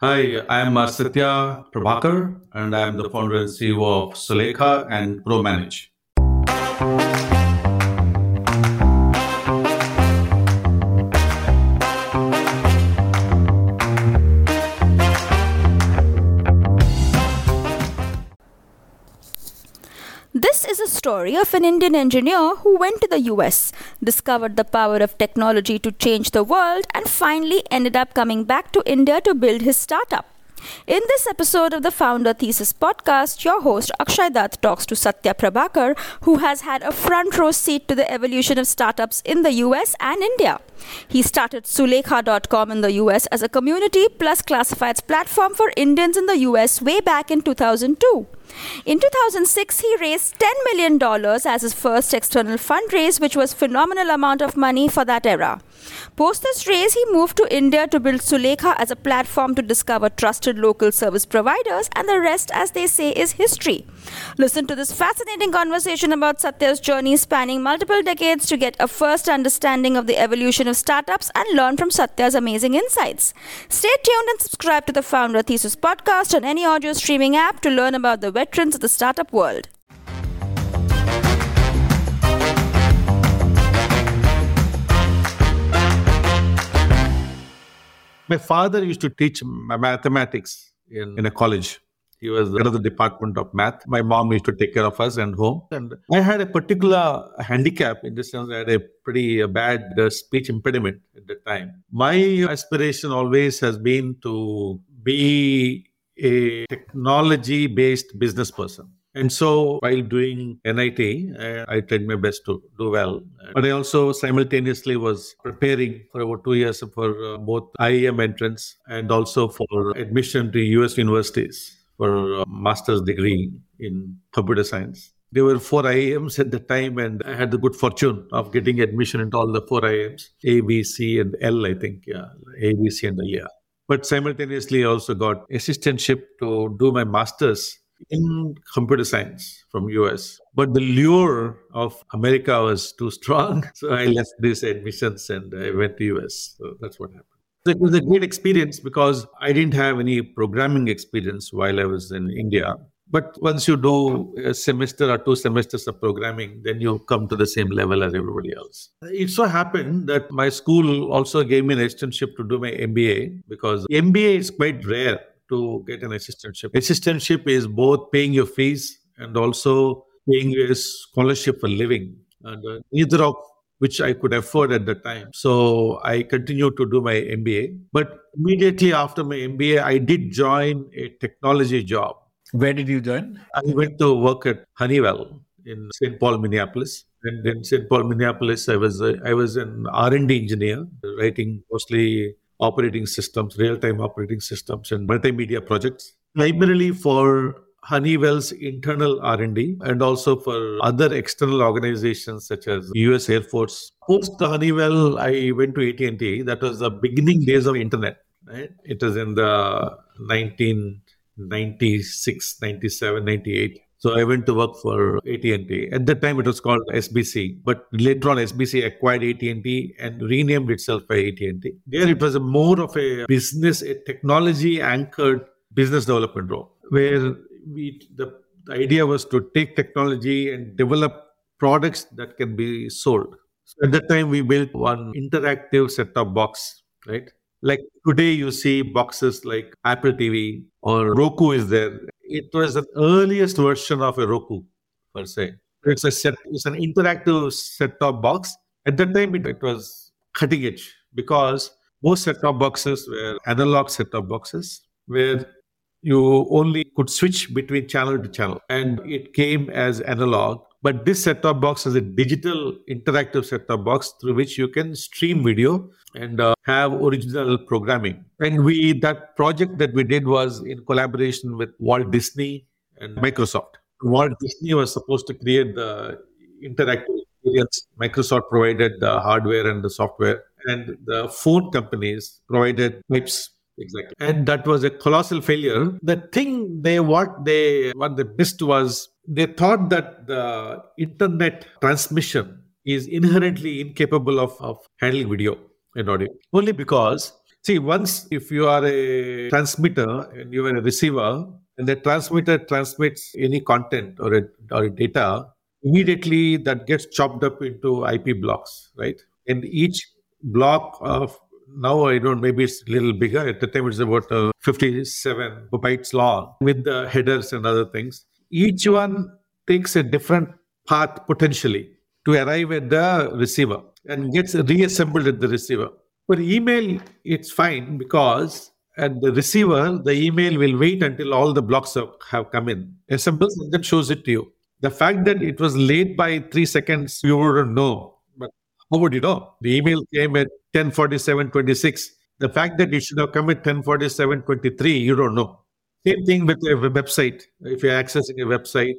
Hi, I am uh, Satya Prabhakar, and I am the founder and CEO of Sulekha and ProManage. Story of an Indian engineer who went to the US, discovered the power of technology to change the world, and finally ended up coming back to India to build his startup. In this episode of the Founder Thesis podcast, your host Akshay Datt talks to Satya Prabhakar, who has had a front row seat to the evolution of startups in the US and India. He started Sulekha.com in the US as a community plus classifieds platform for Indians in the US way back in 2002. In 2006, he raised $10 million as his first external fundraise, which was phenomenal amount of money for that era. Post this raise, he moved to India to build Sulekha as a platform to discover trusted local service providers, and the rest, as they say, is history. Listen to this fascinating conversation about Satya's journey spanning multiple decades to get a first understanding of the evolution of startups and learn from Satya's amazing insights. Stay tuned and subscribe to the Founder Thesis podcast on any audio streaming app to learn about the veterans of the startup world. My father used to teach mathematics in, in a college. He was head of the department of math. My mom used to take care of us and home. And I had a particular handicap in the sense I had a pretty bad uh, speech impediment at the time. My aspiration always has been to be a technology based business person. And so while doing NIT, uh, I tried my best to do well. But I also simultaneously was preparing for about two years for uh, both IIM entrance and also for admission to US universities for a master's degree in computer science. There were four IIMs at the time, and I had the good fortune of getting admission into all the four IIMs A, B, C, and L, I think. Yeah, A, B, C, and the yeah. But simultaneously, also got assistantship to do my master's in computer science from US. But the lure of America was too strong. So I left these admissions and I went to US. So that's what happened. It was a great experience because I didn't have any programming experience while I was in India. But once you do a semester or two semesters of programming, then you come to the same level as everybody else. It so happened that my school also gave me an assistantship to do my MBA because MBA is quite rare to get an assistantship. Assistantship is both paying your fees and also paying a scholarship for living. And uh, neither of which I could afford at the time. So I continued to do my MBA. But immediately after my MBA, I did join a technology job. Where did you join? I went to work at Honeywell in St. Paul, Minneapolis. And in St. Paul, Minneapolis, I was a, I was an R&D engineer, writing mostly operating systems, real-time operating systems, and multimedia projects, primarily for Honeywell's internal R&D and also for other external organizations such as US Air Force. Post Honeywell, I went to AT&T. That was the beginning days of internet. Right? It was in the 1996, 97, 98. So I went to work for AT&T. At that time, it was called SBC, but later on, SBC acquired AT&T and renamed itself by AT&T. There, it was a more of a business, a technology-anchored business development role, where we the, the idea was to take technology and develop products that can be sold. So at that time, we built one interactive set-top box, right? Like today, you see boxes like Apple TV or Roku is there. It was the earliest version of a Roku, per se. It's a set. It's an interactive set-top box. At that time, it, it was cutting edge because most set-top boxes were analog set-top boxes, where you only could switch between channel to channel, and it came as analog. But this set-top box is a digital interactive set-top box through which you can stream video and uh, have original programming. And we that project that we did was in collaboration with Walt Disney and Microsoft. Walt Disney was supposed to create the interactive experience. Microsoft provided the hardware and the software, and the phone companies provided pipes Exactly. And that was a colossal failure. The thing they what they what they missed was they thought that the internet transmission is inherently incapable of, of handling video and audio. Only because See, once if you are a transmitter and you are a receiver, and the transmitter transmits any content or a, or a data, immediately that gets chopped up into IP blocks, right? And each block of now I don't maybe it's a little bigger. At the time it's about uh, 57 bytes long with the headers and other things. Each one takes a different path potentially to arrive at the receiver and gets reassembled at the receiver. For email, it's fine because at the receiver, the email will wait until all the blocks have, come in, assembles, and then shows it to you. The fact that it was late by three seconds, you wouldn't know. But how would you know? The email came at 1047.26. The fact that it should have come at 1047.23, you don't know. Same thing with a website. If you're accessing a website,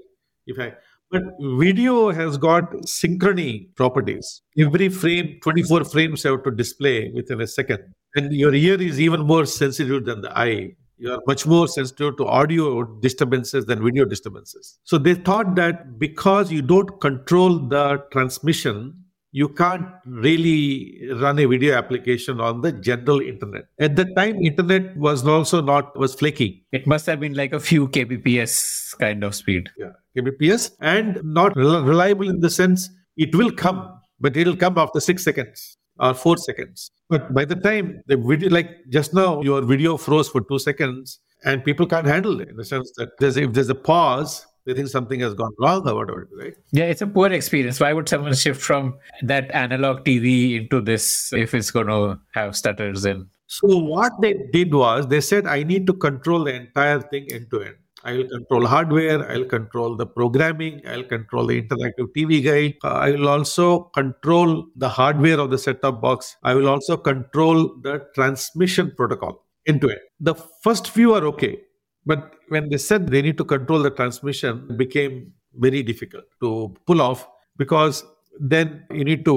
if I but video has got synchrony properties. Every frame, 24 frames have to display within a second. And your ear is even more sensitive than the eye. You are much more sensitive to audio disturbances than video disturbances. So they thought that because you don't control the transmission, you can't really run a video application on the general internet. At that time internet was also not was flaky. It must have been like a few kbps kind of speed. Yeah kbps and not reliable in the sense it will come but it'll come after 6 seconds or 4 seconds. But by the time the video like just now your video froze for 2 seconds and people can't handle it in the sense that there's, if there's a pause they think something has gone wrong or whatever, right? Yeah, it's a poor experience. Why would someone shift from that analog TV into this if it's going to have stutters and? So what they did was they said, I need to control the entire thing end to end. I will control hardware. I'll control the programming. I'll control the interactive TV guide. Uh, I will also control the hardware of the set-top box. I will also control the transmission protocol end to end. The first few are okay. But when they said they need to control the transmission, it became very difficult to pull off because then you need to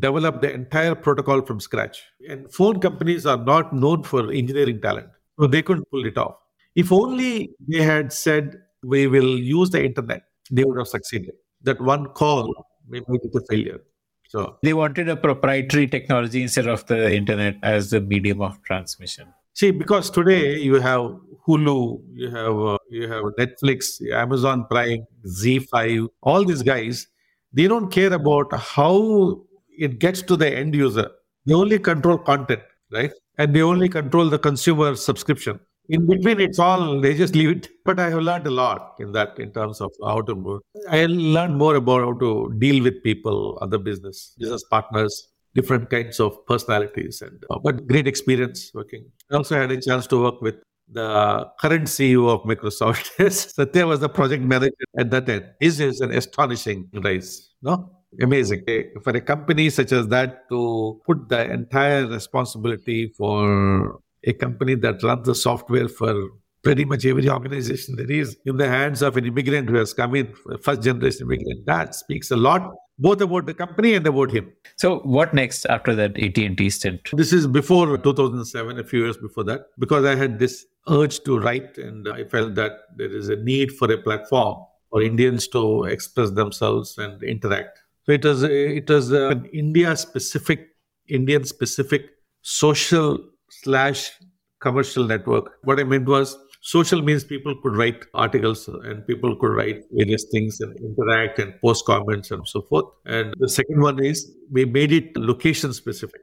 develop the entire protocol from scratch. And phone companies are not known for engineering talent, so they couldn't pull it off. If only they had said, we will use the internet, they would have succeeded. That one call may make it a failure. So they wanted a proprietary technology instead of the internet as the medium of transmission. See, because today you have Hulu, you have uh, you have Netflix, Amazon Prime, ZEE5, all these guys, they don't care about how it gets to the end user. They only control content, right? And they only control the consumer subscription. In between, it's all they just leave it. But I have learned a lot in that, in terms of how to move. I learned more about how to deal with people, other business business partners, different kinds of personalities, and uh, but great experience working. I also had a chance to work with the current CEO of Microsoft. Satya was the project manager at that end. This is an astonishing rise. No? Amazing. Eh, for a company such as that to put the entire responsibility for a company that runs the software for pretty much every organization there is in the hands of an immigrant who has come in, first generation immigrant, that speaks a lot both about the company and about him. So what next after that AT&T stint? This is before 2007, a few years before that, because I had this urge to write and I felt that there is a need for a platform for Indians to express themselves and interact. So it was it was an India specific, Indian specific social slash commercial network. What I meant was Social means people could write articles and people could write various things and interact and post comments and so forth. And the second one is we made it location specific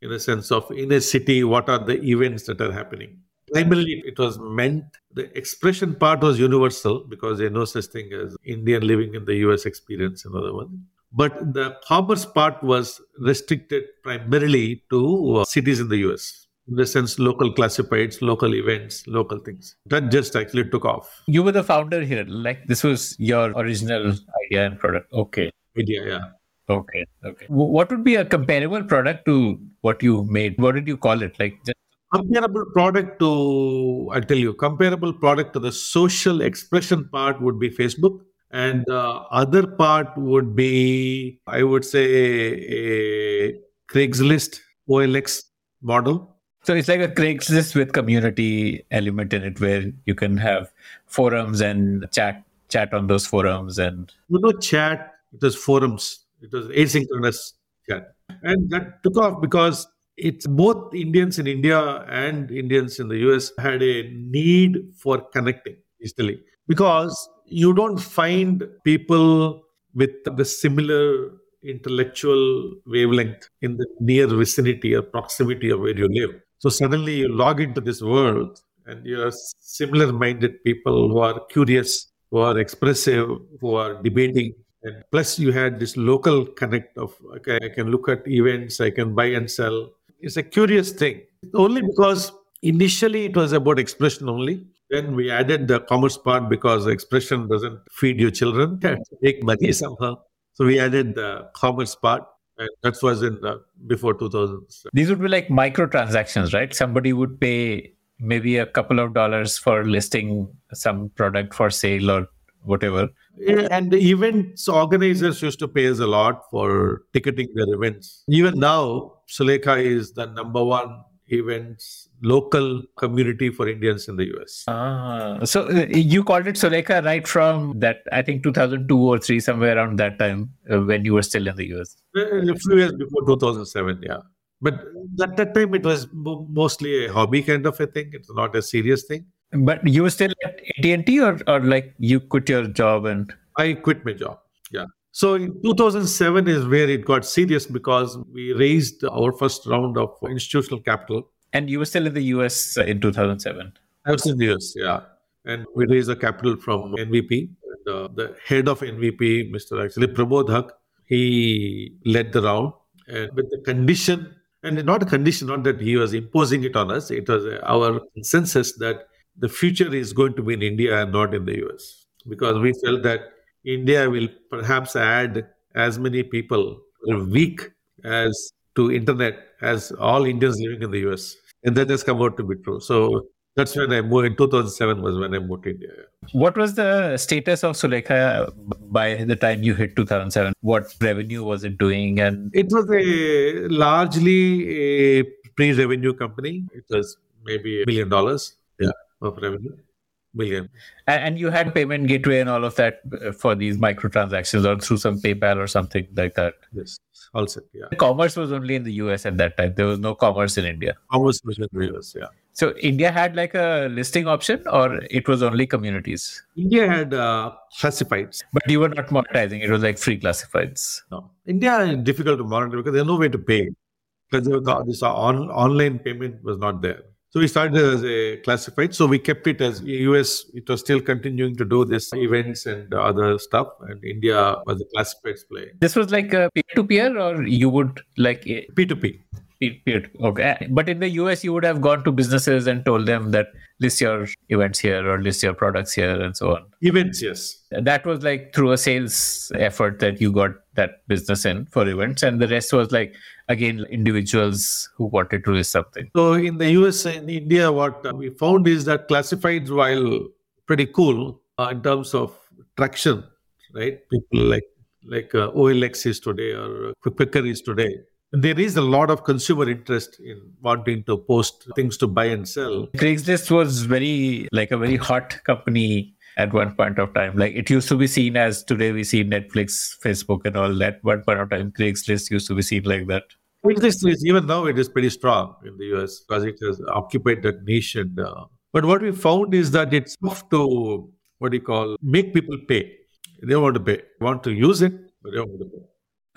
in the sense of in a city, what are the events that are happening. Primarily, it was meant, the expression part was universal because there's no such thing as Indian living in the US experience, another one. But the commerce part was restricted primarily to uh, cities in the US in the sense local classifieds, local events, local things. That just actually took off. You were the founder here. Like this was your original idea and product. Okay. Idea, yeah. Okay. Okay. What would be a comparable product to what you made? What did you call it? Like just comparable product to I'll tell you, comparable product to the social expression part would be Facebook. And the other part would be, I would say, a Craigslist OLX model so it's like a Craigslist with community element in it, where you can have forums and chat chat on those forums and. You know, chat. It was forums. It was asynchronous chat, and that took off because it's both Indians in India and Indians in the US had a need for connecting digitally because you don't find people with the similar intellectual wavelength in the near vicinity or proximity of where you live. So suddenly you log into this world and you're similar minded people who are curious, who are expressive, who are debating. And plus, you had this local connect of, okay, I can look at events, I can buy and sell. It's a curious thing. Only because initially it was about expression only. Then we added the commerce part because expression doesn't feed your children, make money somehow. So we added the commerce part. And that was in the, before 2000. These would be like microtransactions, right? Somebody would pay maybe a couple of dollars for listing some product for sale or whatever. And the events organizers used to pay us a lot for ticketing their events. Even now, Sulekha is the number one events local community for Indians in the US. Ah, so uh, you called it Sulekha right from that, I think 2002 or 3, somewhere around that time uh, when you were still in the US. A few years before 2007, yeah. But at that time, it was mostly a hobby kind of a thing. It's not a serious thing. But you were still at AT&T or, or like you quit your job and... I quit my job, yeah. So in 2007 is where it got serious because we raised our first round of institutional capital. And you were still in the US in 2007? I was in the US, yeah. And we raised the capital from NVP. And, uh, the head of NVP, Mr. actually Promod Haque, he led the round. And with the condition and not a condition, not that he was imposing it on us, it was our consensus that the future is going to be in India and not in the US. Because we felt that India will perhaps add as many people a week as to internet as all Indians living in the US. And that has come out to be true. So that's when I moved. In 2007 was when I moved to India. What was the status of Sulekha by the time you hit 2007? What revenue was it doing? And it was a largely a pre-revenue company. It was maybe a million dollars of revenue. Million. And you had payment gateway and all of that for these microtransactions or through some PayPal or something like that. Yes also. Yeah. Commerce was only in the US at that time. There was no commerce in India. Commerce was in the US, yeah. So India had like a listing option or it was only communities? India had uh, classifieds. But you were not monetizing. It was like free classifieds. No. India is difficult to monitor because there's no way to pay. Because this on, online payment was not there. So we started as a classified. So we kept it as US. It was still continuing to do this events and other stuff, and India was a classifieds play. This was like a peer to peer, or you would like P two P. Okay, but in the US, you would have gone to businesses and told them that list your events here or list your products here and so on. Events, yes. That was like through a sales effort that you got that business in for events, and the rest was like again individuals who wanted to list something. So in the US and India, what we found is that classifieds, while pretty cool uh, in terms of traction, right? People like like uh, OLX is today or Quikr is today there is a lot of consumer interest in wanting to post things to buy and sell. Craigslist was very like a very hot company at one point of time. Like it used to be seen as today we see Netflix, Facebook, and all that. One point of time, Craigslist used to be seen like that. Craigslist is even now it is pretty strong in the US because it has occupied that niche. And uh, but what we found is that it's tough to what do you call make people pay. They want to pay, they want to use it, but they don't want to pay.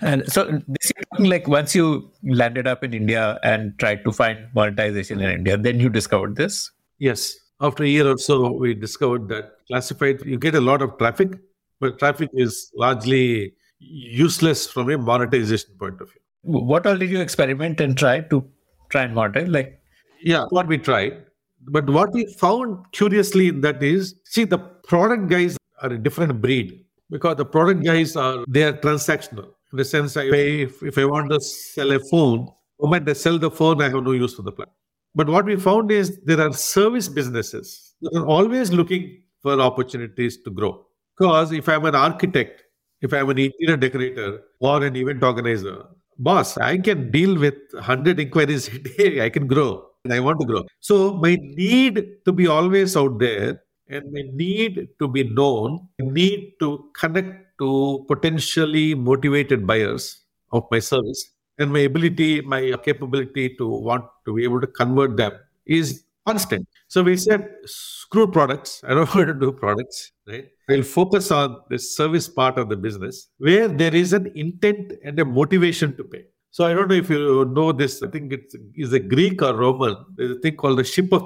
And so this is like once you landed up in India and tried to find monetization in India, then you discovered this? Yes. After a year or so, we discovered that classified, you get a lot of traffic, but traffic is largely useless from a monetization point of view. What all did you experiment and try to try and monetize? Like, yeah, what we tried. But what we found curiously in that is, see, the product guys are a different breed because the product guys are they are transactional in the sense I pay if, if I want to sell a phone, the moment I sell the phone, I have no use for the plan. But what we found is there are service businesses that are always looking for opportunities to grow. Because if I'm an architect, if I'm an interior decorator or an event organizer, boss, I can deal with 100 inquiries a day. I can grow and I want to grow. So my need to be always out there and my need to be known, need to connect to potentially motivated buyers of my service and my ability, my capability to want to be able to convert them is constant. So we said, screw products. I don't want to do products, right? We'll focus on the service part of the business where there is an intent and a motivation to pay. So I don't know if you know this. I think it's is a Greek or Roman. There's a thing called the ship of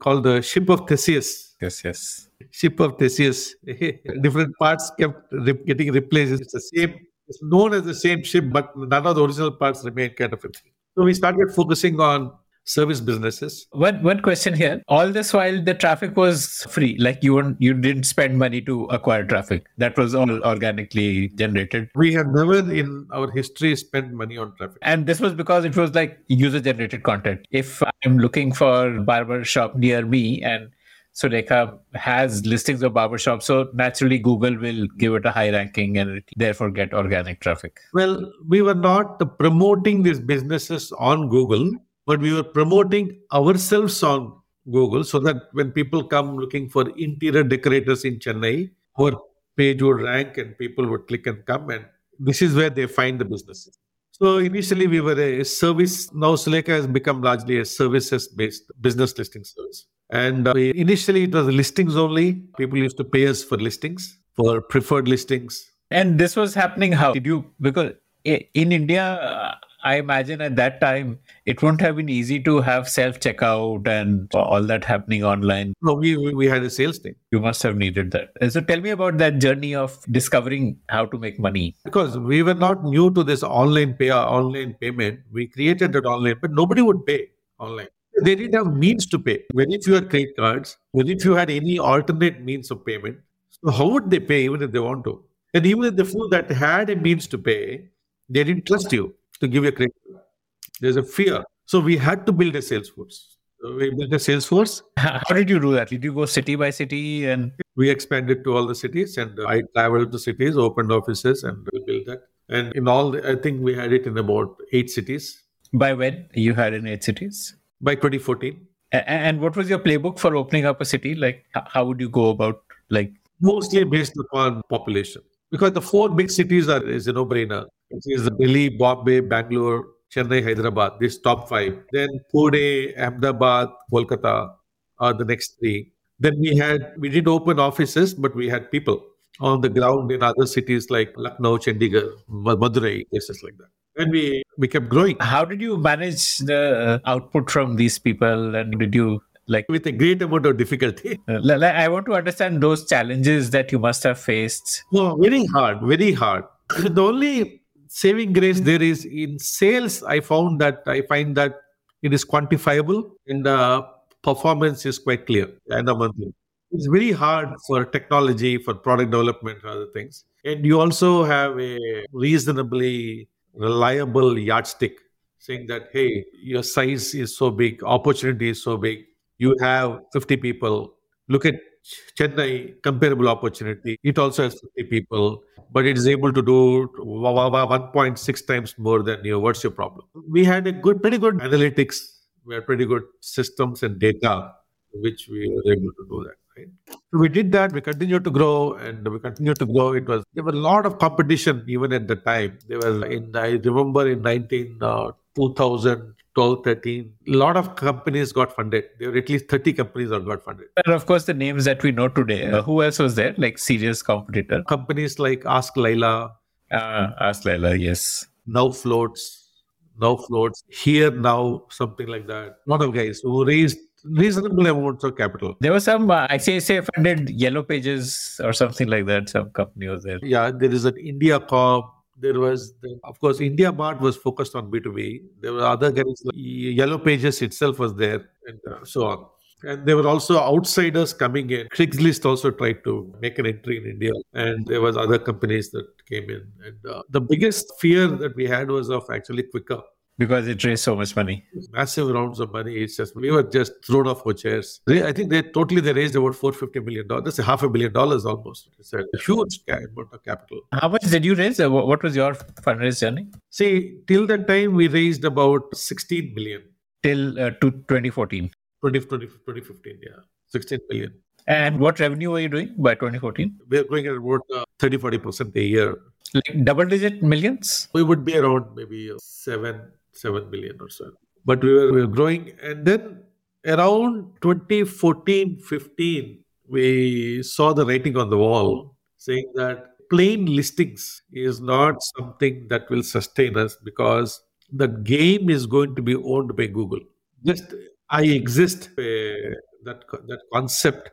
called the ship of Theseus. Yes, yes. Ship of Theseus. Different parts kept getting replaced. It's the same. It's known as the same ship, but none of the original parts remain. Kind of a thing. So we started focusing on service businesses. One one question here. All this while the traffic was free, like you weren't, you didn't spend money to acquire traffic. That was all organically generated. We have never in our history spent money on traffic. And this was because it was like user generated content. If I'm looking for barber shop near me and Sulekha has listings of barbershop, so naturally Google will give it a high ranking and therefore get organic traffic. Well, we were not promoting these businesses on Google but we were promoting ourselves on Google so that when people come looking for interior decorators in Chennai, our page would rank and people would click and come, and this is where they find the businesses. So initially we were a service. Now Sulekha has become largely a services-based business listing service. And uh, initially it was listings only. People used to pay us for listings, for preferred listings. And this was happening how? Did you because in India I imagine at that time it wouldn't have been easy to have self checkout and all that happening online. No, we we had a sales team. You must have needed that. Uh, so tell me about that journey of discovering how to make money. Because we were not new to this online pay online payment. We created that online, but nobody would pay online. They didn't have means to pay. Very few had credit cards. Very few had any alternate means of payment. So how would they pay even if they want to? And even if the few that had a means to pay, they didn't trust you to give you a credit. There's a fear. So we had to build a sales force. We built a sales force. How did you do that? Did you go city by city and we expanded to all the cities and uh, I traveled to cities, opened offices and we built that. And in all, I think we had it in about eight cities. By when you had in eight cities? By 2014. And what was your playbook for opening up a city? Like, how would you go about like? Mostly based upon population because the four big cities are is a no-brainer. It is Delhi, Bombay, Bangalore, Chennai, Hyderabad. this top five. Then Pune, Ahmedabad, Kolkata are the next three. Then we had we didn't open offices, but we had people on the ground in other cities like Lucknow, Chandigarh, Madurai, places like that. And we we kept growing. How did you manage the output from these people? And did you like with a great amount of difficulty. Uh, I want to understand those challenges that you must have faced. Oh, very hard, very hard. the only saving grace there is in sales. I found that I find that it is quantifiable and the performance is quite clear. And it's very hard for technology, for product development, and other things. And you also have a reasonably reliable yardstick saying that, hey, your size is so big, opportunity is so big, you have 50 people. Look at Chennai, comparable opportunity. It also has 50 people, but it is able to do 1.6 times more than you. What's your problem? We had a good, pretty good analytics. We had pretty good systems and data, which we were able to do that. Right? So we did that. We continued to grow, and we continued to grow. It was there was a lot of competition even at the time. There was in I remember in 19 uh, 2000 12, 13. A lot of companies got funded. There were at least 30 companies that got funded. And of course, the names that we know today. Uh, who else was there? Like serious competitor? Companies like AskLaila. Uh, AskLaila, yes. NowFloats. Now Floats. Here Now, something like that. A lot of guys who raised reasonable amounts of capital. There was some uh, ICICI funded Yellow Pages or something like that. Some company was there. Yeah, there is an India Corp there was, the, of course, IndiaMART was focused on B2B. There were other guys, like Yellow Pages itself was there, and uh, so on. And there were also outsiders coming in. Craigslist also tried to make an entry in India, and there was other companies that came in. And uh, the biggest fear that we had was of actually Quikr because it raised so much money. Massive rounds of money. It's just we were just thrown off our chairs. I think they totally they raised about four fifty million dollars. That's half a billion dollars almost. It's a huge amount of capital. How much did you raise? Uh, what was your fundraise journey? See, till that time we raised about sixteen million. Till uh, to 2014. 20, 20, 2015, yeah, sixteen million. And what revenue were you doing by 2014? We're growing at about uh, 30 40% a year. Like double digit millions? We would be around maybe uh, 7 7 million or so. But we were, we were growing. And then around 2014 15, we saw the writing on the wall saying that plain listings is not something that will sustain us because the game is going to be owned by Google. Just I exist, uh, that that concept,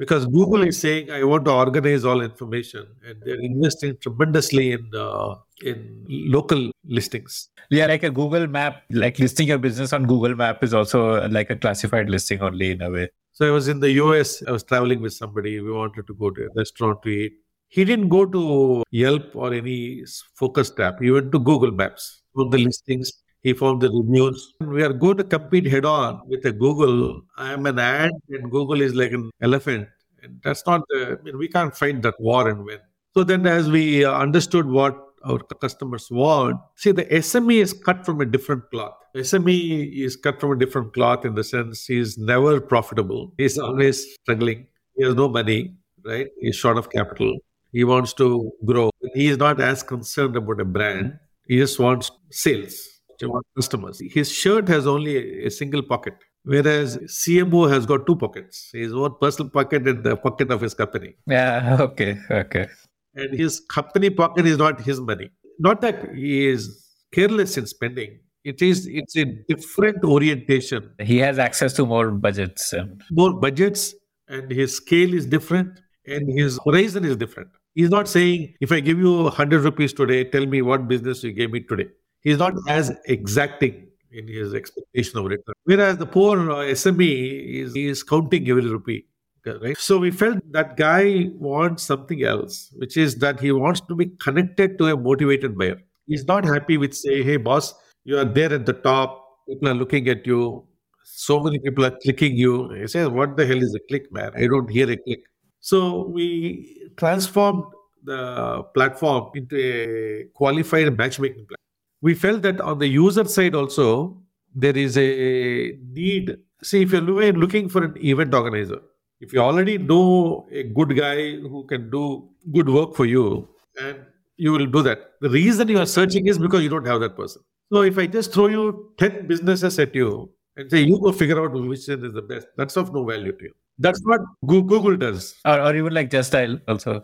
because Google is saying I want to organize all information, and they're investing tremendously in uh, in local listings. Yeah, like a Google Map, like listing your business on Google Map is also like a classified listing only in a way. So I was in the US. I was traveling with somebody. We wanted to go to a restaurant to eat. He didn't go to Yelp or any focus tab. He went to Google Maps, found the listings, he found the reviews. We are going to compete head on with a Google. I am an ant and Google is like an elephant. And that's not the, I mean, we can't fight that war and win. So then as we uh, understood what our customers want, see the SME is cut from a different cloth. SME is cut from a different cloth in the sense he's never profitable. He's always struggling. He has no money, right? He's short of capital. He wants to grow. He is not as concerned about a brand. He just wants sales. Wants customers. His shirt has only a single pocket, whereas CMO has got two pockets. His own personal pocket and the pocket of his company. Yeah. Okay. Okay. And his company pocket is not his money. Not that he is careless in spending. It is. It's a different orientation. He has access to more budgets and more budgets, and his scale is different, and his horizon is different. He's not saying, if I give you 100 rupees today, tell me what business you gave me today. He's not as exacting in his expectation of return. Whereas the poor uh, SME is, is counting every rupee. Right? So we felt that guy wants something else, which is that he wants to be connected to a motivated buyer. He's not happy with say, hey boss, you are there at the top, people are looking at you, so many people are clicking you. He says, What the hell is a click, man? I don't hear a click. So we transformed the platform into a qualified matchmaking platform. We felt that on the user side also, there is a need. See, if you're looking for an event organizer, if you already know a good guy who can do good work for you, and you will do that. The reason you are searching is because you don't have that person. So if I just throw you 10 businesses at you and say, you go figure out which one is the best, that's of no value to you. That's what Google does. Or, or even like Just Dial also.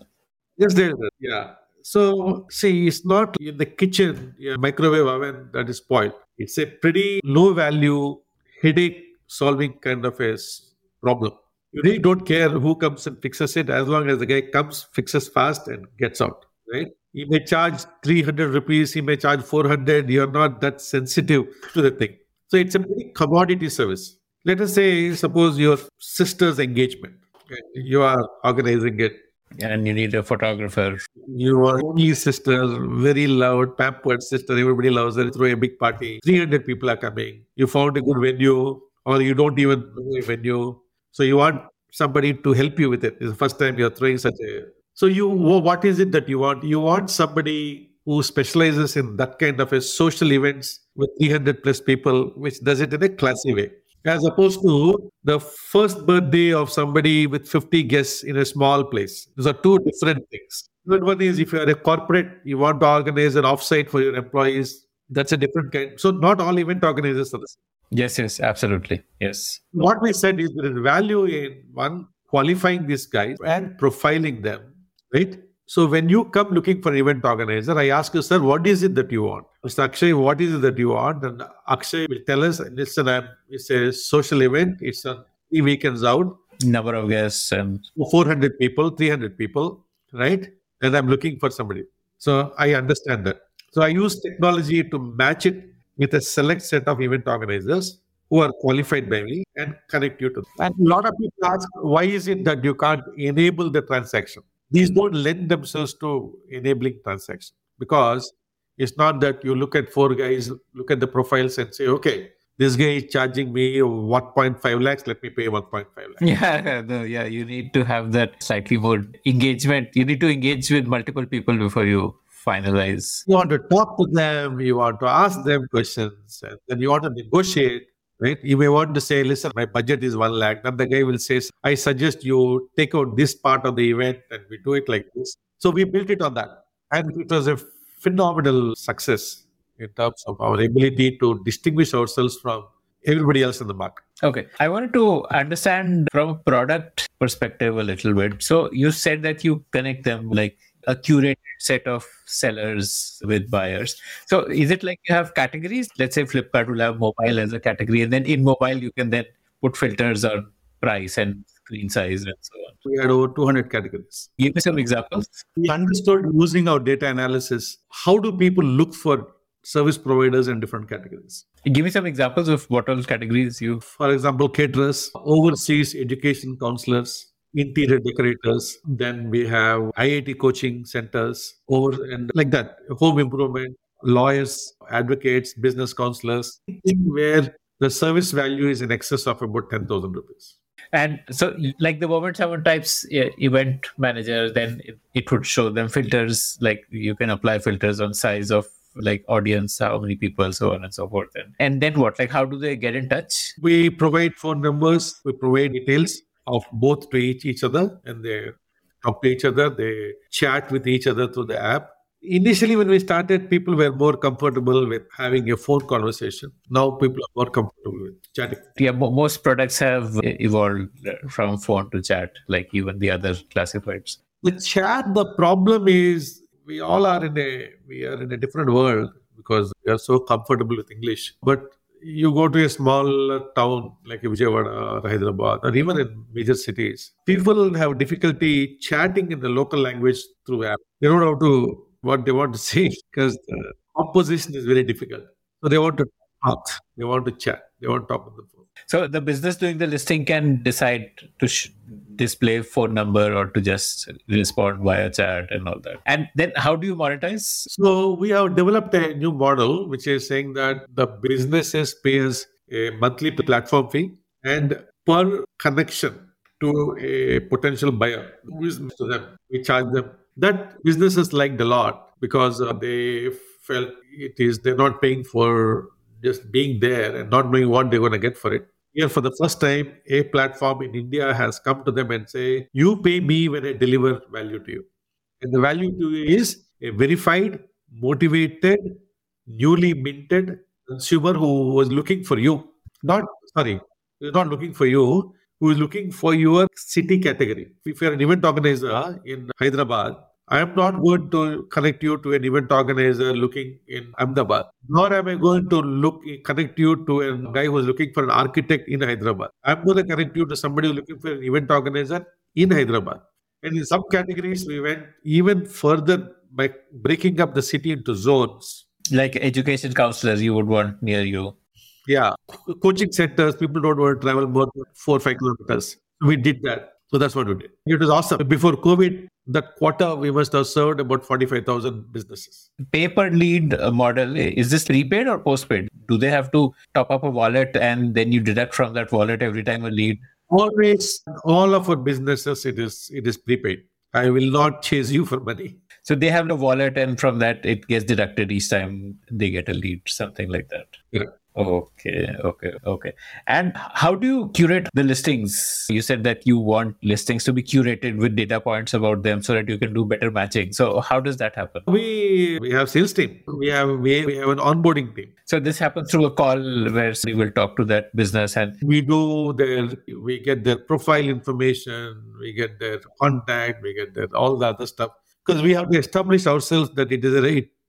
Just Dial, yeah. So, see, it's not in the kitchen, yeah, microwave oven that is spoiled. It's a pretty low value, headache solving kind of a problem. You really don't care who comes and fixes it as long as the guy comes, fixes fast, and gets out, right? He may charge 300 rupees, he may charge 400. You're not that sensitive to the thing. So, it's a pretty commodity service. Let us say, suppose your sister's engagement, you are organizing it and you need a photographer. Your only sister, very loud, pampered sister, everybody loves her, throw a big party. 300 people are coming. You found a good venue, or you don't even know a venue. So you want somebody to help you with it. It's the first time you're throwing such a. So you, what is it that you want? You want somebody who specializes in that kind of a social events with 300 plus people, which does it in a classy way as opposed to the first birthday of somebody with 50 guests in a small place. Those are two different things. One is if you're a corporate, you want to organize an offsite for your employees, that's a different kind. So not all event organizers are the same. Yes, yes, absolutely. Yes. What we said is there is value in one qualifying these guys and profiling them, right? So when you come looking for an event organizer, I ask you, sir, what is it that you want? Mr. Akshay, what is it that you want? And Akshay will tell us, listen, I'm, it's a social event. It's on three weekends out. Number of guests and 400 people, 300 people, right? And I'm looking for somebody. So I understand that. So I use technology to match it with a select set of event organizers who are qualified by me and connect you to them. And a lot of people ask, why is it that you can't enable the transaction? These don't lend themselves to enabling transaction because it's not that you look at four guys, look at the profiles and say, okay, this guy is charging me 1.5 lakhs, let me pay 1.5 lakhs. Yeah, no, yeah, you need to have that slightly more engagement. You need to engage with multiple people before you finalize. You want to talk to them, you want to ask them questions, and then you want to negotiate. Right? You may want to say, listen, my budget is one lakh. Then the guy will say, I suggest you take out this part of the event and we do it like this. So we built it on that. And it was a phenomenal success in terms of our ability to distinguish ourselves from everybody else in the market. Okay. I wanted to understand from a product perspective a little bit. So you said that you connect them like a curated set of sellers with buyers. So is it like you have categories? Let's say Flipkart will have mobile as a category, and then in mobile you can then put filters on price and screen size and so on. We had over 200 categories. Give me some examples. We understood using our data analysis how do people look for service providers in different categories. Give me some examples of what all categories you. For example, caterers, overseas education counselors, interior decorators. Then we have IIT coaching centers over and like that, home improvement, lawyers, advocates, business counselors, where the service value is in excess of about 10,000 rupees. And so, like the Moment 7 types event manager, then it, it would show them filters, like you can apply filters on size of like audience, how many people, so on and so forth. And, and then what? Like, how do they get in touch? We provide phone numbers, we provide details of both to each, each other, and they talk to each other, they chat with each other through the app. Initially, when we started, people were more comfortable with having a phone conversation. Now, people are more comfortable with chatting. Yeah, most products have evolved from phone to chat, like even the other classifieds. With chat, the problem is we all are in a we are in a different world because we are so comfortable with English. But you go to a small town like Vijayawada or Hyderabad or even in major cities, people have difficulty chatting in the local language through app. They don't know to what they want to say because the composition is very difficult. So they want to talk, they want to chat, they want to talk on the phone. So the business doing the listing can decide to sh- display phone number or to just respond via chat and all that. And then how do you monetize? So we have developed a new model which is saying that the businesses pays a monthly platform fee and per connection to a potential buyer to them. We charge them. That businesses liked a lot because uh, they felt it is they're not paying for just being there and not knowing what they're going to get for it. Here, for the first time, a platform in India has come to them and say, "You pay me when I deliver value to you," and the value to you is a verified, motivated, newly minted consumer who was looking for you. Not sorry, not looking for you. Who is looking for your city category? If you're an event organizer in Hyderabad, I am not going to connect you to an event organizer looking in Ahmedabad, nor am I going to look connect you to a guy who is looking for an architect in Hyderabad. I'm going to connect you to somebody who's looking for an event organizer in Hyderabad. And in some categories, we went even further by breaking up the city into zones. Like education counselors, you would want near you. Yeah, coaching centers, people don't want to travel more than four or five kilometers. We did that. So that's what we did. It was awesome. Before COVID, that quarter we must have served about 45,000 businesses. Pay per lead uh, model, is this prepaid or postpaid? Do they have to top up a wallet and then you deduct from that wallet every time a lead? Always, all of our businesses, it is it is prepaid. I will not chase you for money. So they have the wallet, and from that it gets deducted each time they get a lead, something like that. Yeah. Okay, okay, okay. And how do you curate the listings? You said that you want listings to be curated with data points about them so that you can do better matching. So how does that happen? We we have sales team. We have we, we have an onboarding team. So this happens through a call where we will talk to that business and we do their we get their profile information, we get their contact, we get their all the other stuff because we have to establish ourselves that it is a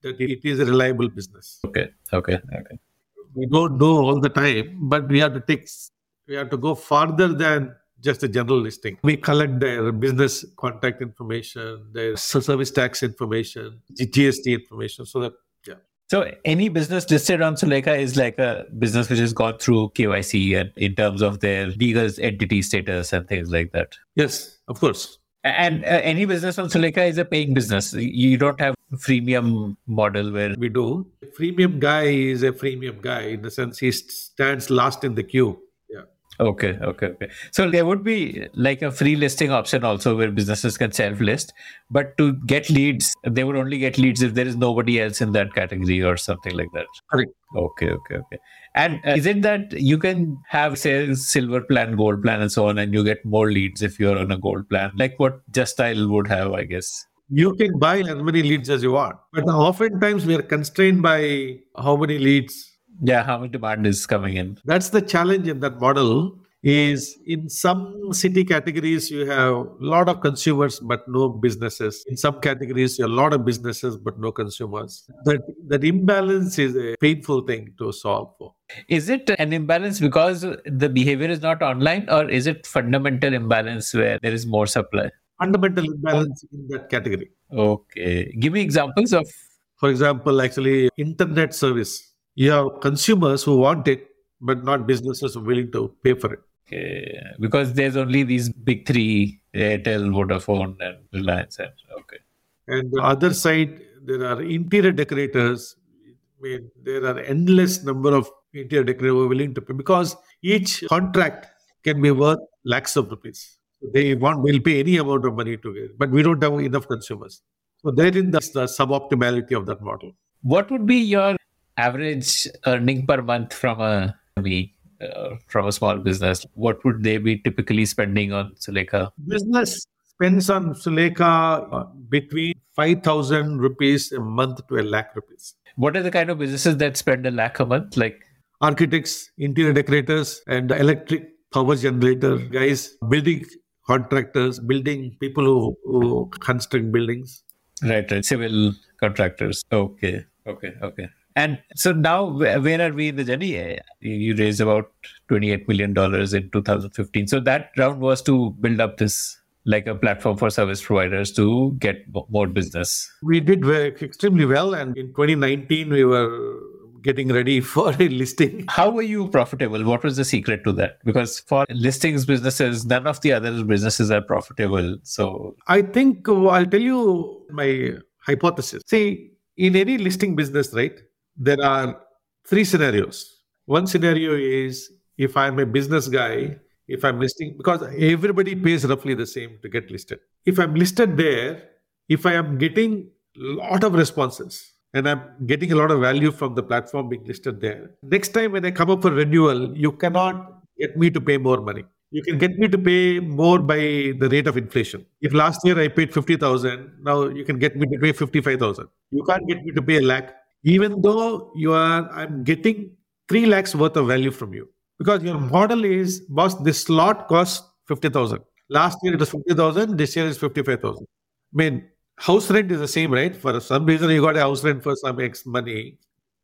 that it is a reliable business. Okay, okay, okay we don't know all the time, but we have to take we have to go farther than just a general listing. We collect their business contact information, their service tax information, GST information, so that yeah. So any business listed on Sulekha is like a business which has gone through KYC and in terms of their legal entity status and things like that. Yes, of course. And uh, any business on Sulekha is a paying business. You don't have freemium model where we do. Freemium guy is a freemium guy in the sense he stands last in the queue. Yeah. Okay, okay, okay. So there would be like a free listing option also where businesses can self list, but to get leads, they would only get leads if there is nobody else in that category or something like that. Correct. Okay, okay, okay. And uh, is it that you can have, say, silver plan, gold plan, and so on, and you get more leads if you're on a gold plan, like what Just Dial would have, I guess? You can buy as many leads as you want, but oftentimes we are constrained by how many leads. Yeah how much demand is coming in. That's the challenge in that model is in some city categories you have a lot of consumers but no businesses. In some categories you have a lot of businesses but no consumers. That that imbalance is a painful thing to solve for. Is it an imbalance because the behavior is not online or is it fundamental imbalance where there is more supply fundamental oh. imbalance in that category okay give me examples of for example actually internet service you have consumers who want it, but not businesses willing to pay for it. Okay. Because there's only these big three Airtel, Vodafone, and Reliance. And, okay. And the other side, there are interior decorators. I mean, there are endless number of interior decorators who are willing to pay because each contract can be worth lakhs of rupees. They want will pay any amount of money to get, but we don't have enough consumers. So therein that's the suboptimality of that model. What would be your average earning per month from a uh, from a small business, what would they be typically spending on Sulekha? Business spends on Sulekha uh, between 5,000 rupees a month to a lakh rupees. What are the kind of businesses that spend a lakh a month? Like architects, interior decorators, and electric power generator guys, building contractors, building people who, who construct buildings. Right, right. Civil contractors. Okay, okay, okay. And so now, where are we in the journey? Eh, you raised about $28 million in 2015. So that round was to build up this like a platform for service providers to get more business. We did very, extremely well. And in 2019, we were getting ready for a listing. How were you profitable? What was the secret to that? Because for listings businesses, none of the other businesses are profitable. So I think uh, I'll tell you my hypothesis. See, in any listing business, right? there are three scenarios. One scenario is if I'm a business guy, if I'm listing, because everybody pays roughly the same to get listed. If I'm listed there, if I am getting a lot of responses and I'm getting a lot of value from the platform being listed there, next time when I come up for renewal, you cannot get me to pay more money. You can get me to pay more by the rate of inflation. If last year I paid 50,000, now you can get me to pay 55,000. You can't get me to pay a lakh even though you are i'm getting 3 lakhs worth of value from you because your model is boss this slot costs 50000 last year it was 50000 this year is 55000 i mean house rent is the same right for some reason you got a house rent for some x money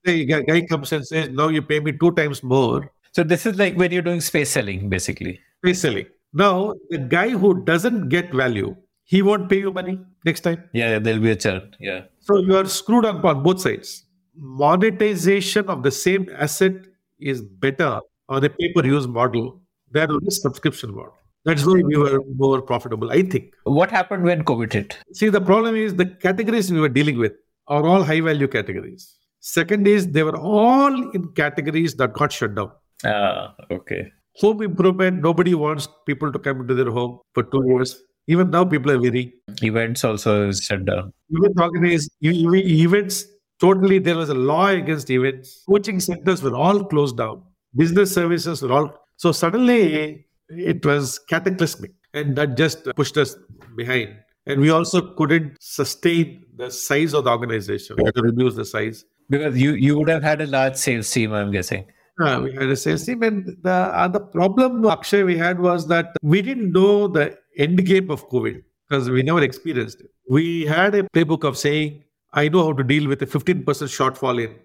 the guy comes and says no you pay me two times more so this is like when you're doing space selling basically space selling now the guy who doesn't get value he won't pay you money next time. Yeah, there'll be a churn. Yeah. So you are screwed up on both sides. Monetization of the same asset is better on a pay-per-use model than on a subscription model. That's why we were more profitable, I think. What happened when COVID hit? See, the problem is the categories we were dealing with are all high value categories. Second is they were all in categories that got shut down. Ah, okay. Home improvement, nobody wants people to come into their home for two years. Even now, people are weary. Events also shut down. Event organized events totally. There was a law against events. Coaching centers were all closed down. Business services were all. So suddenly, it was cataclysmic, and that just pushed us behind. And we also couldn't sustain the size of the organization. We had to reduce the size because you you would have had a large sales team. I'm guessing. Uh, we had a sales team, and the uh, the problem Akshay we had was that we didn't know the end game of COVID because we never experienced it. We had a playbook of saying, I know how to deal with a 15% shortfall in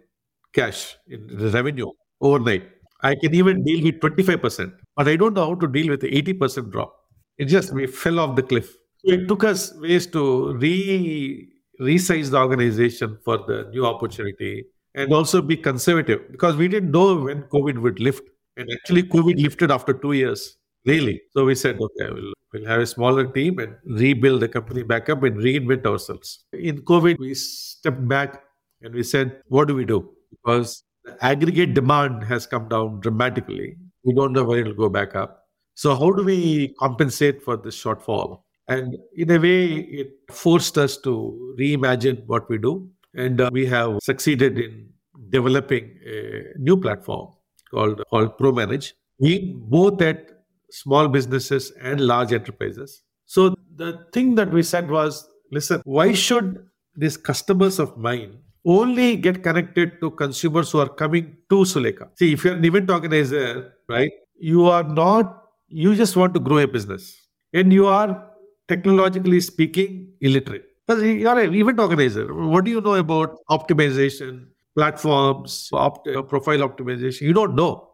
cash, in revenue overnight. I can even deal with 25%, but I don't know how to deal with the 80% drop. It just, we fell off the cliff. It took us ways to re resize the organization for the new opportunity and also be conservative because we didn't know when COVID would lift. And actually, COVID lifted after two years, really. So we said, okay, we'll We'll have a smaller team and rebuild the company back up and reinvent ourselves. In COVID, we stepped back and we said, what do we do? Because aggregate demand has come down dramatically. We don't know when it'll go back up. So, how do we compensate for this shortfall? And in a way, it forced us to reimagine what we do. And uh, we have succeeded in developing a new platform called, called ProManage, aimed both at small businesses and large enterprises. So, the thing that we said was listen, why should these customers of mine only get connected to consumers who are coming to Sulekha? See, if you're an event organizer, right, you are not, you just want to grow a business and you are technologically speaking illiterate. Because you're an event organizer. What do you know about optimization, platforms, opt- profile optimization? You don't know.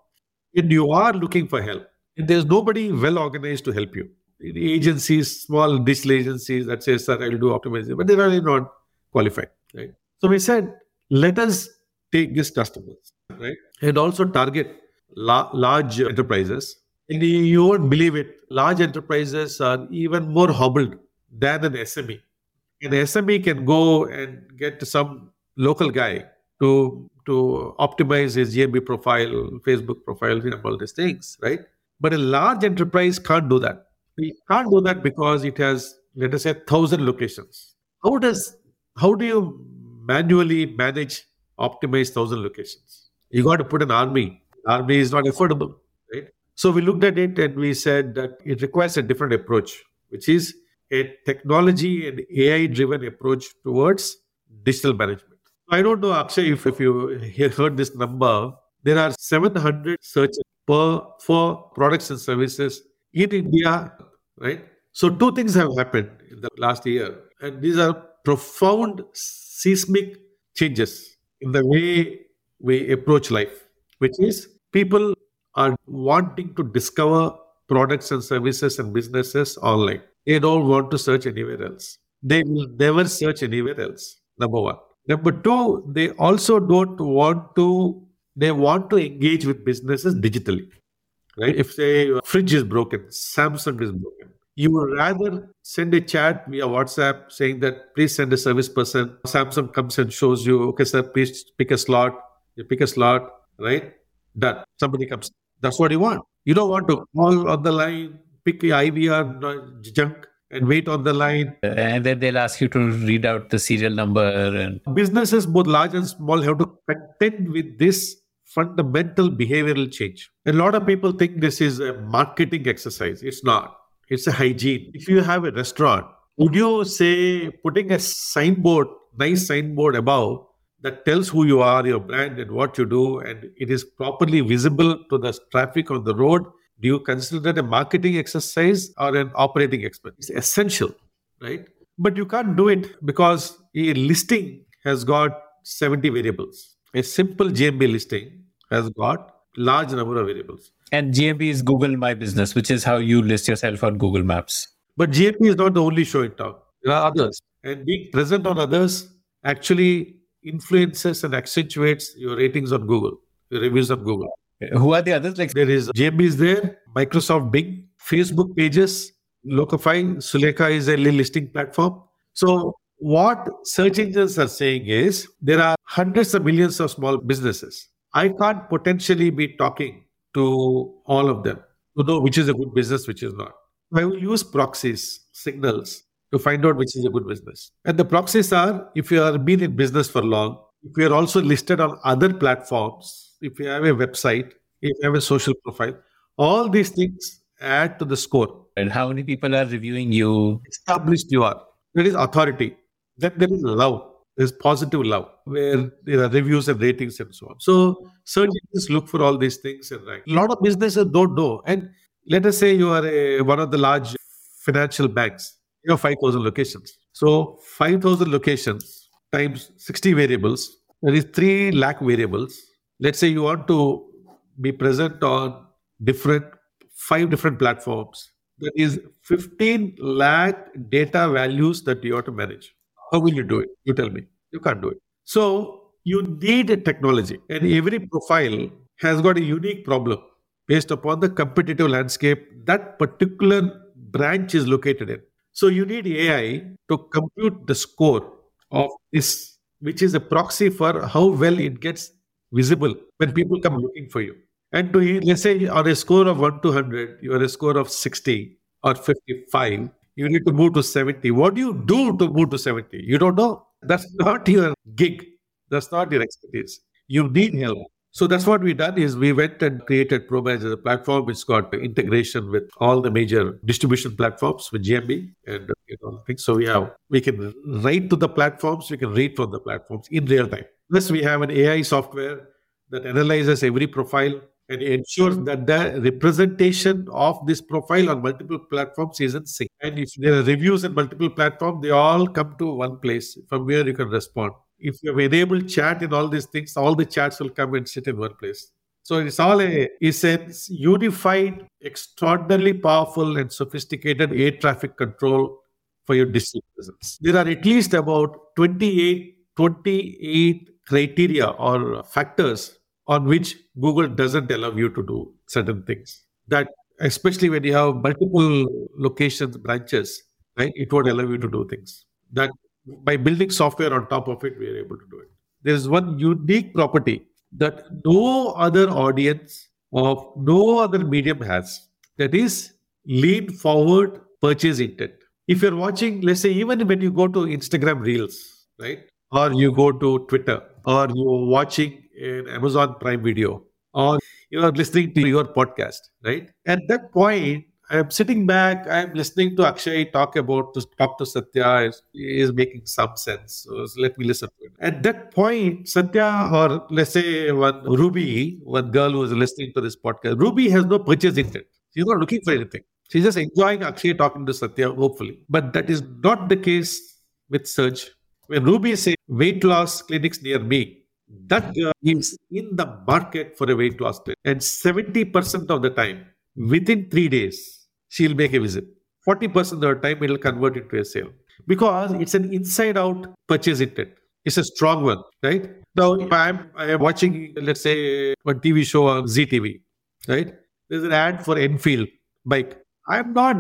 And you are looking for help. And there's nobody well organized to help you agencies, small digital agencies that say, sir, I'll do optimization, but they're really not qualified, right? So we said, let us take these customers, right? And also target la- large enterprises. And you won't believe it, large enterprises are even more hobbled than an SME. An SME can go and get some local guy to to optimize his GMB profile, Facebook profile, and all these things, right? But a large enterprise can't do that we can't do that because it has, let us say, thousand locations. How does how do you manually manage optimize thousand locations? You got to put an army. Army is not affordable, right? So we looked at it and we said that it requires a different approach, which is a technology and AI driven approach towards digital management. I don't know, Akshay, if, if you heard this number, there are 700 searches per for products and services in India, right? So two things have happened in the last year, and these are profound seismic changes in the way we approach life, which is people are wanting to discover products and services and businesses online. They don't want to search anywhere else. They will never search anywhere else. Number one. Number two, they also don't want to, they want to engage with businesses digitally right? If say fridge is broken, Samsung is broken, you would rather send a chat via WhatsApp saying that please send a service person. Samsung comes and shows you, okay, sir, please pick a slot. You pick a slot, right? Done. Somebody comes. That's what you want. You don't want to call on the line, pick the IVR junk and wait on the line. And then they'll ask you to read out the serial number. And businesses, both large and small, have to contend with this fundamental behavioral change. A lot of people think this is a marketing exercise. It's not. It's a hygiene. If you have a restaurant, would you say putting a signboard, nice signboard above that tells who you are, your brand, and what you do, and it is properly visible to the traffic on the road? Do you consider that a marketing exercise or an operating expense? It's essential, right? But you can't do it because a listing has got 70 variables. A simple GMB listing has got large number of variables. And GMB is Google My Business, which is how you list yourself on Google Maps. But GMB is not the only show in town. There are others. And being present on others actually influences and accentuates your ratings on Google, your reviews on Google. Who are the others? Like there is GMB is there, Microsoft Bing, Facebook Pages, Locafy, Sulekha is a listing platform. So what search engines are saying is there are hundreds of millions of small businesses I can't potentially be talking to all of them to know which is a good business, which is not. I will use proxies, signals to find out which is a good business. And the proxies are if you have been in business for long, if you are also listed on other platforms, if you have a website, if you have a social profile, all these things add to the score. And how many people are reviewing you? Established you are. There is authority. Then there is love there's positive love where there are reviews and ratings and so on. So engines look for all these things and rank. A lot of businesses don't know. And let us say you are a, one of the large financial banks, you have 5,000 locations. So 5,000 locations times 60 variables, there is 3 lakh variables. Let's say you want to be present on different, five different platforms. That is 15 lakh data values that you have to manage. How will you do it? You tell me. You can't do it. So you need a technology, and every profile has got a unique problem based upon the competitive landscape that particular branch is located in. So you need AI to compute the score of this, which is a proxy for how well it gets visible when people come looking for you. And to let's say on a score of 1 to 100, you are a score of 60 or 55, you need to move to 70. What do you do to move to 70? You don't know. That's not your gig. That's not your expertise. You need help. So that's what we done is we went and created ProManage as a platform. It's got integration with all the major distribution platforms with GMB and uh, you know things. So we have we can write to the platforms, we can read from the platforms in real time. Plus we have an AI software that analyzes every profile and ensures that the representation of this profile on multiple platforms is in sync. And if there are reviews in multiple platforms, they all come to one place from where you can respond if you have enabled chat and all these things, all the chats will come and sit in one place. So it's all a it's unified, extraordinarily powerful and sophisticated air traffic control for your digital presence. There are at least about 28, 28 criteria or factors on which Google doesn't allow you to do certain things. That especially when you have multiple locations, branches, right? It won't allow you to do things. That by building software on top of it, we are able to do it. There is one unique property that no other audience of no other medium has. That is lean forward purchase intent. If you're watching, let's say, even when you go to Instagram Reels, right? Or you go to Twitter, or you're watching an Amazon Prime video, or you're listening to your podcast, right? At that point, I'm sitting back, I'm listening to Akshay talk about to talk to Satya he is making some sense. So let me listen to it. At that point, Satya or let's say one Ruby, one girl who is listening to this podcast, Ruby has no purchase intent. She's not looking for anything. She's just enjoying Akshay talking to Satya, hopefully. But that is not the case with search. When Ruby says weight loss clinics near me, that uh, girl is in the market for a weight loss clinic. And 70% of the time, within three days, she'll make a visit. 40% of the time, it'll convert into a sale because it's an inside out purchase intent. It's a strong one, right? Now, if I'm, I am watching, let's say, one TV show on Zee TV, right? There's an ad for Enfield bike. I'm not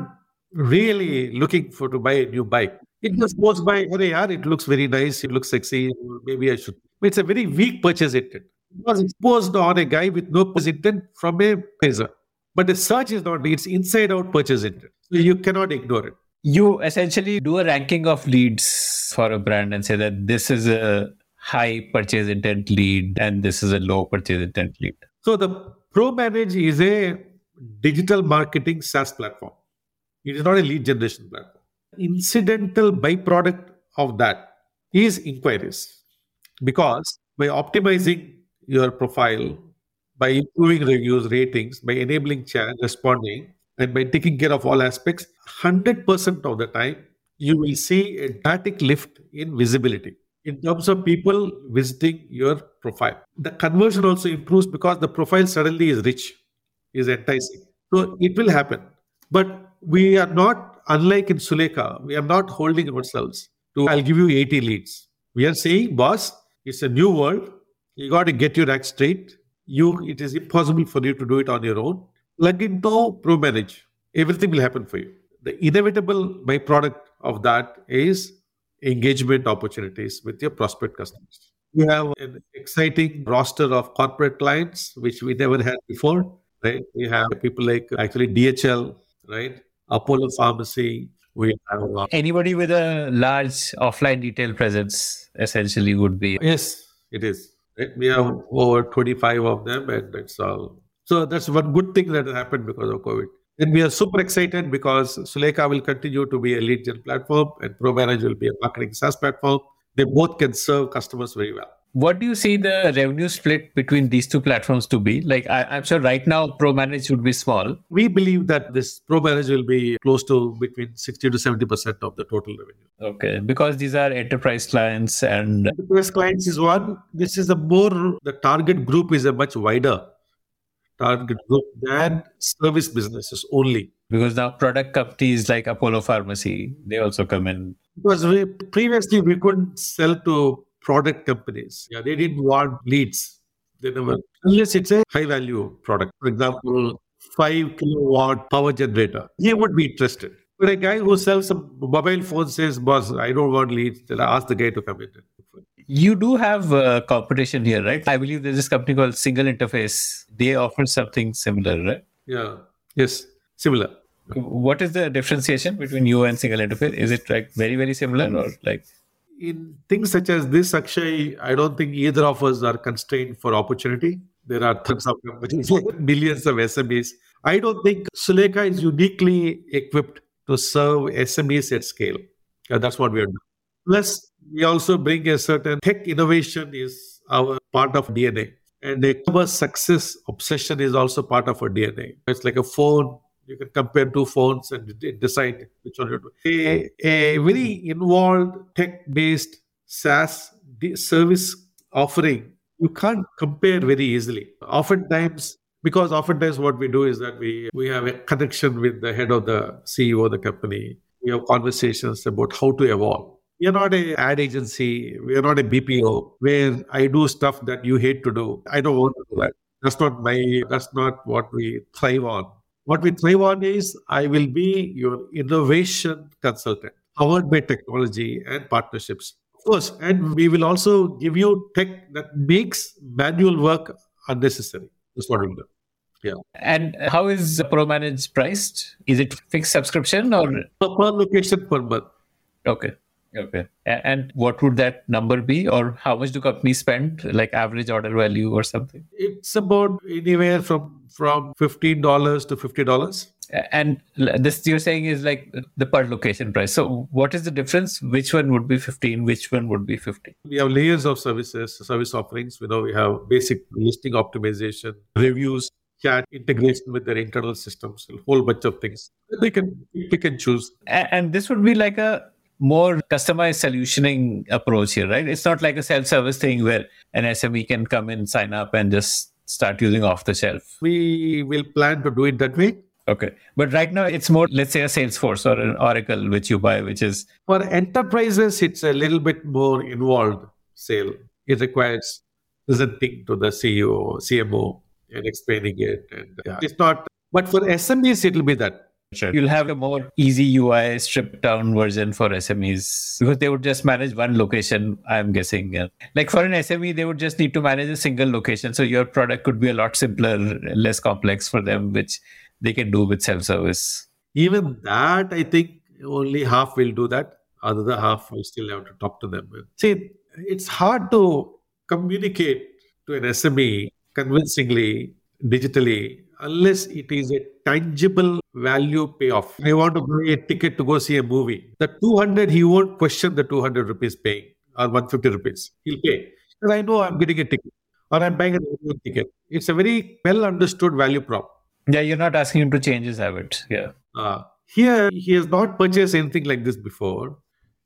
really looking for to buy a new bike. It just goes by, oh, yeah, it looks very nice, it looks sexy, maybe I should. It's a very weak purchase intent. It was exposed on a guy with no purchase intent from a razor. But the search is not, it's inside out purchase intent. So you cannot ignore it. You essentially do a ranking of leads for a brand and say that this is a high purchase intent lead and this is a low purchase intent lead. So the ProManage is a digital marketing SaaS platform. It is not a lead generation platform. Incidental byproduct of that is inquiries. Because by optimizing your profile by improving reviews, ratings, by enabling chat, responding, and by taking care of all aspects, 100% of the time, you will see a dramatic lift in visibility in terms of people visiting your profile. The conversion also improves because the profile suddenly is rich, is enticing. So it will happen. But we are not, unlike in Sulekha, we are not holding ourselves to, I'll give you 80 leads. We are saying, boss, it's a new world. You got to get your act straight you it is impossible for you to do it on your own. Plug into ProManage. Everything will happen for you. The inevitable byproduct of that is engagement opportunities with your prospect customers. We have an exciting roster of corporate clients, which we never had before. Right? We have people like actually DHL, right? Apollo Pharmacy. We have uh, anybody with a large offline retail presence essentially would be. Yes, it is. Right? We have over 25 of them, and that's all. So that's one good thing that has happened because of COVID. And we are super excited because Sulekha will continue to be a lead gen platform and ProManage will be a marketing SaaS platform. They both can serve customers very well what do you see the revenue split between these two platforms to be? Like, I, am sure right now ProManage would be small. We believe that this ProManage will be close to between 60 to 70% of the total revenue. Okay, because these are enterprise clients and. Enterprise clients is one. This is a more, the target group is a much wider target group than service businesses only. Because now product companies like Apollo Pharmacy, they also come in. Because we, previously we couldn't sell to product companies. Yeah, they didn't want leads. They never, unless it's a high value product. For example, five kilowatt power generator. He would be interested. But a guy who sells a mobile phone says, boss, I don't want leads, then I ask the guy to come in. You do have uh, competition here, right? I believe there's this company called Single Interface. They offer something similar, right? Yeah. Yes. Similar. What is the differentiation between you and Single Interface? Is it like very, very similar or like? In things such as this, Akshay, I don't think either of us are constrained for opportunity. There are tons of companies, millions of SMEs. I don't think Sulekha is uniquely equipped to serve SMEs at scale. That's what we are doing. Plus, we also bring a certain tech innovation is our part of DNA. And a customer success obsession is also part of our DNA. It's like a phone. You can compare two phones and decide which one you do. A, a very involved tech-based SaaS service offering, you can't compare very easily. Oftentimes, because oftentimes what we do is that we we have a connection with the head of the CEO of the company. We have conversations about how to evolve we are not a ad agency. We are not a BPO where I do stuff that you hate to do. I don't want to do that. That's not my. That's not what we thrive on. What we thrive on is I will be your innovation consultant, powered by technology and partnerships. Of course, and we will also give you tech that makes manual work unnecessary. That's what we'll do. Yeah. And how is ProManage priced? Is it fixed subscription or per, per location per month? Okay. Okay. And what would that number be, or how much do companies spend, like average order value or something? It's about anywhere from from fifteen dollars to fifty dollars. And this you're saying is like the per location price. So what is the difference? Which one would be fifteen? Which one would be fifty? We have layers of services, service offerings. You know, we have basic listing optimization, reviews, chat integration with their internal systems, a whole bunch of things. They can pick and choose. And this would be like a more customized solutioning approach here, right? It's not like a self-service thing where an SME can come in, sign up, and just start using off the shelf. We will plan to do it that way. Okay. But right now it's more, let's say, a Salesforce or an Oracle, which you buy, which is. For enterprises, it's a little bit more involved sale. It requires presenting to the CEO, CMO, and explaining it. And yeah, it's not, but for SMEs, it'll be that. Sure. You'll have a more easy UI, stripped down version for SMEs because they would just manage one location, I'm guessing. Yeah. Like for an SME, they would just need to manage a single location. So your product could be a lot simpler, less complex for them, which they can do with self service. Even that, I think only half will do that. Other than half will still have to talk to them. See, it's hard to communicate to an SME convincingly digitally unless it is a tangible value payoff. I want to buy a ticket to go see a movie. The 200, he won't question the 200 rupees paying or 150 rupees. He'll pay. Because I know I'm getting a ticket or I'm buying a ticket. It's a very well understood value prop. Yeah, you're not asking him to change his habits. Yeah. Uh, here, he has not purchased anything like this before.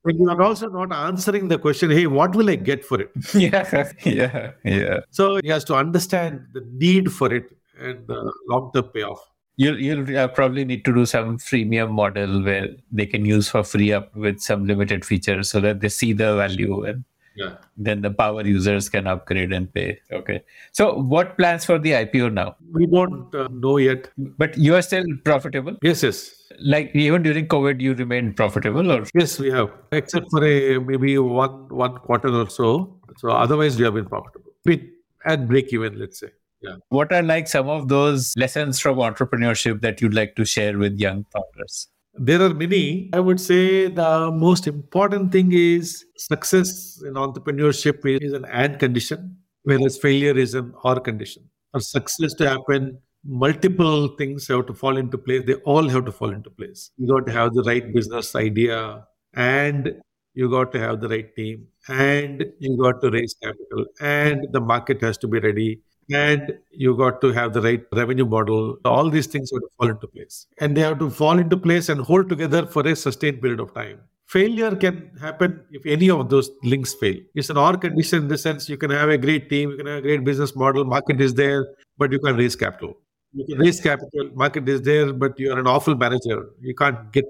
And you are also not answering the question, hey, what will I get for it? yeah, yeah, yeah. So he has to understand the need for it and the long term payoff. You'll, you'll uh, probably need to do some freemium model where they can use for free up with some limited features so that they see the value and yeah. then the power users can upgrade and pay. Okay. So, what plans for the IPO now? We don't uh, know yet. But you are still profitable? Yes, yes. Like even during COVID, you remained profitable, or yes, we have, except for a maybe one one quarter or so. So otherwise, we have been profitable. We at break even, let's say. Yeah. What are like some of those lessons from entrepreneurship that you'd like to share with young founders? There are many. I would say the most important thing is success in entrepreneurship is an and condition, whereas failure is an or condition. For success to happen, multiple things have to fall into place. They all have to fall into place. You got to have the right business idea and you got to have the right team and you got to raise capital and the market has to be ready and you got to have the right revenue model. All these things have to fall into place. And they have to fall into place and hold together for a sustained period of time. Failure can happen if any of those links fail. It's an or condition in the sense you can have a great team, you can have a great business model, market is there, but you can't raise capital. You can raise capital, market is there, but you are an awful manager. You can't get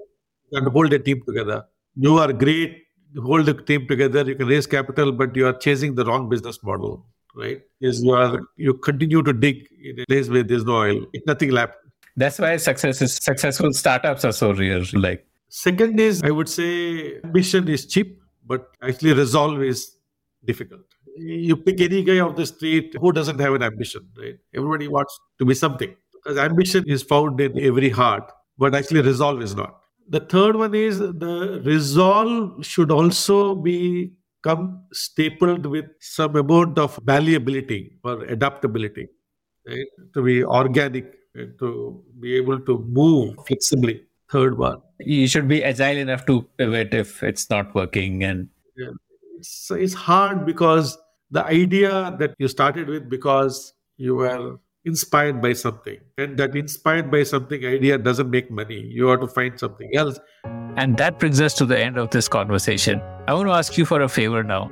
you can't hold a team together. You are great, hold the team together, you can raise capital, but you are chasing the wrong business model right? Is you are you continue to dig in a place where there's no oil, nothing left. That's why success is successful startups are so rare. Like second is I would say ambition is cheap, but actually resolve is difficult. You pick any guy off the street who doesn't have an ambition, right? Everybody wants to be something. Because ambition is found in every heart, but actually resolve is not. The third one is the resolve should also be come stapled with some amount of malleability or adaptability, right? To be organic, and to be able to move flexibly. Third one. You should be agile enough to pivot if it's not working. And yeah. it's, it's hard because the idea that you started with because you were inspired by something. And that inspired by something idea doesn't make money. You have to find something else. And that brings us to the end of this conversation. I want to ask you for a favor now